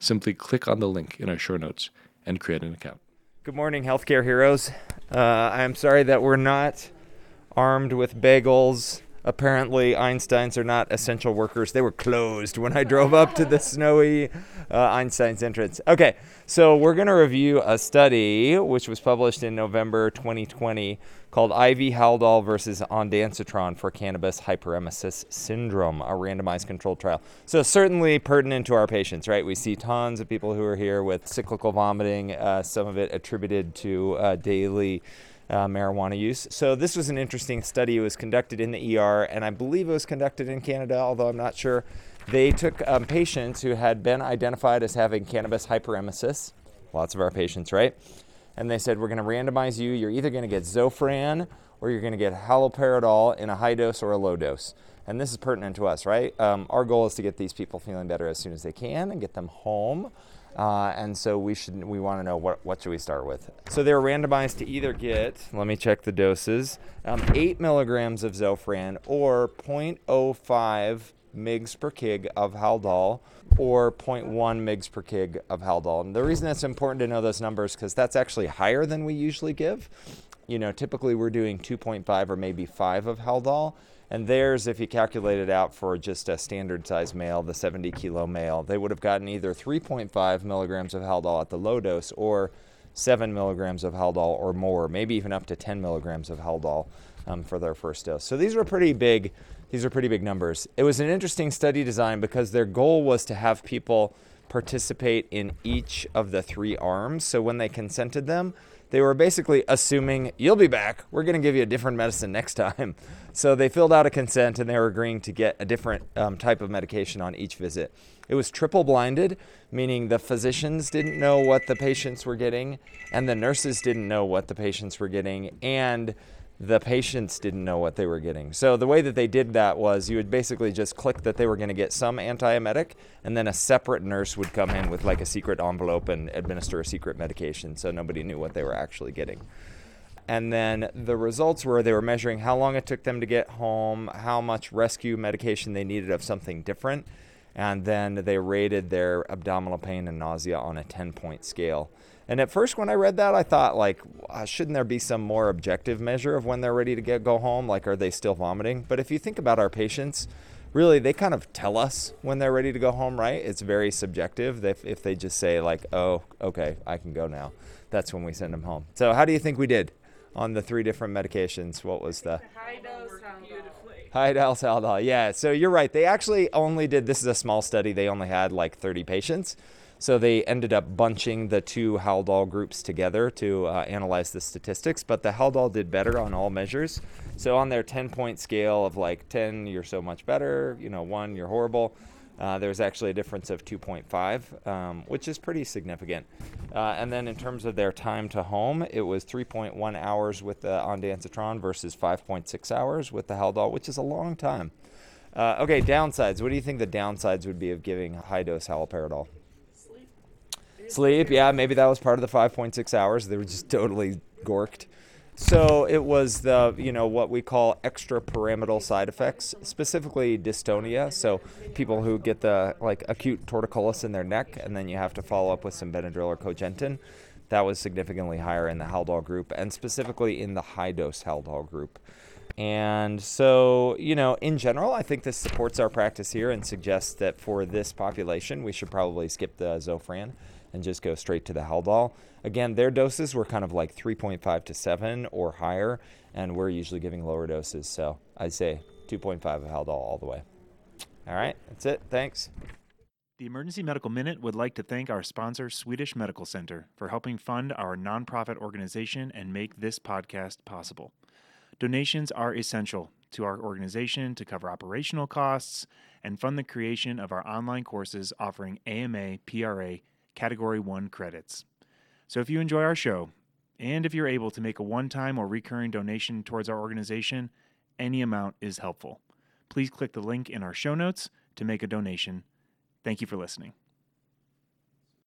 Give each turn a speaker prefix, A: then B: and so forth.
A: simply click on the link in our show notes and create an account.
B: Good morning, healthcare heroes. Uh, I'm sorry that we're not armed with bagels. Apparently, Einsteins are not essential workers. They were closed when I drove up to the snowy uh, Einstein's entrance. Okay, so we're going to review a study which was published in November 2020 called IV Haldol versus ondansetron for cannabis hyperemesis syndrome, a randomized controlled trial. So certainly pertinent to our patients, right? We see tons of people who are here with cyclical vomiting, uh, some of it attributed to uh, daily uh, marijuana use. So this was an interesting study. It was conducted in the ER, and I believe it was conducted in Canada, although I'm not sure. They took um, patients who had been identified as having cannabis hyperemesis, lots of our patients, right? And they said, we're going to randomize you. You're either going to get Zofran or you're going to get haloperidol in a high dose or a low dose. And this is pertinent to us, right? Um, our goal is to get these people feeling better as soon as they can and get them home. Uh, and so we should we want to know what what should we start with. So they were randomized to either get let me check the doses um, eight milligrams of Zofran or 0.05 mgs per kg of Haldol or 0.1 mgs per kg of Haldol. And the reason it's important to know those numbers because that's actually higher than we usually give. You know, typically we're doing 2.5 or maybe 5 of Haldol. And theirs, if you calculate it out for just a standard size male, the 70 kilo male, they would have gotten either 3.5 milligrams of Haldol at the low dose or 7 milligrams of Haldol or more, maybe even up to 10 milligrams of Haldol um, for their first dose. So these are pretty big. These are pretty big numbers. It was an interesting study design because their goal was to have people participate in each of the three arms. So when they consented them, they were basically assuming you'll be back. We're going to give you a different medicine next time. So they filled out a consent and they were agreeing to get a different um, type of medication on each visit. It was triple blinded, meaning the physicians didn't know what the patients were getting, and the nurses didn't know what the patients were getting, and the patients didn't know what they were getting. So the way that they did that was you would basically just click that they were going to get some antiemetic, and then a separate nurse would come in with like a secret envelope and administer a secret medication, so nobody knew what they were actually getting. And then the results were they were measuring how long it took them to get home, how much rescue medication they needed of something different, and then they rated their abdominal pain and nausea on a 10 point scale. And at first, when I read that, I thought, like, shouldn't there be some more objective measure of when they're ready to get go home? Like, are they still vomiting? But if you think about our patients, really, they kind of tell us when they're ready to go home, right? It's very subjective. If, if they just say, like, oh, okay, I can go now, that's when we send them home. So, how do you think we did on the three different medications? What was the
C: High dose Haldol.
B: high dose Yeah, so you're right. They actually only did this is a small study. They only had like 30 patients. So they ended up bunching the two Haldol groups together to uh, analyze the statistics, but the Haldol did better on all measures. So on their 10 point scale of like 10, you're so much better, you know, 1, you're horrible. Uh, there's actually a difference of 2.5, um, which is pretty significant. Uh, and then in terms of their time to home, it was 3.1 hours with the ondansetron versus 5.6 hours with the Haldol, which is a long time. Uh, okay, downsides. What do you think the downsides would be of giving high dose haloperidol? Sleep. Sleep, yeah, maybe that was part of the 5.6 hours. They were just totally gorked. So it was the, you know, what we call extra extrapyramidal side effects, specifically dystonia. So people who get the like acute torticollis in their neck, and then you have to follow up with some Benadryl or Cogentin. That was significantly higher in the Haldol group, and specifically in the high dose Haldol group. And so, you know, in general, I think this supports our practice here and suggests that for this population, we should probably skip the Zofran and just go straight to the Haldol. Again, their doses were kind of like 3.5 to 7 or higher, and we're usually giving lower doses. So I'd say 2.5 of Haldol all the way. All right, that's it. Thanks.
D: The Emergency Medical Minute would like to thank our sponsor, Swedish Medical Center, for helping fund our nonprofit organization and make this podcast possible. Donations are essential to our organization to cover operational costs and fund the creation of our online courses offering AMA, PRA, Category 1 credits. So if you enjoy our show, and if you're able to make a one time or recurring donation towards our organization, any amount is helpful. Please click the link in our show notes to make a donation. Thank you for listening.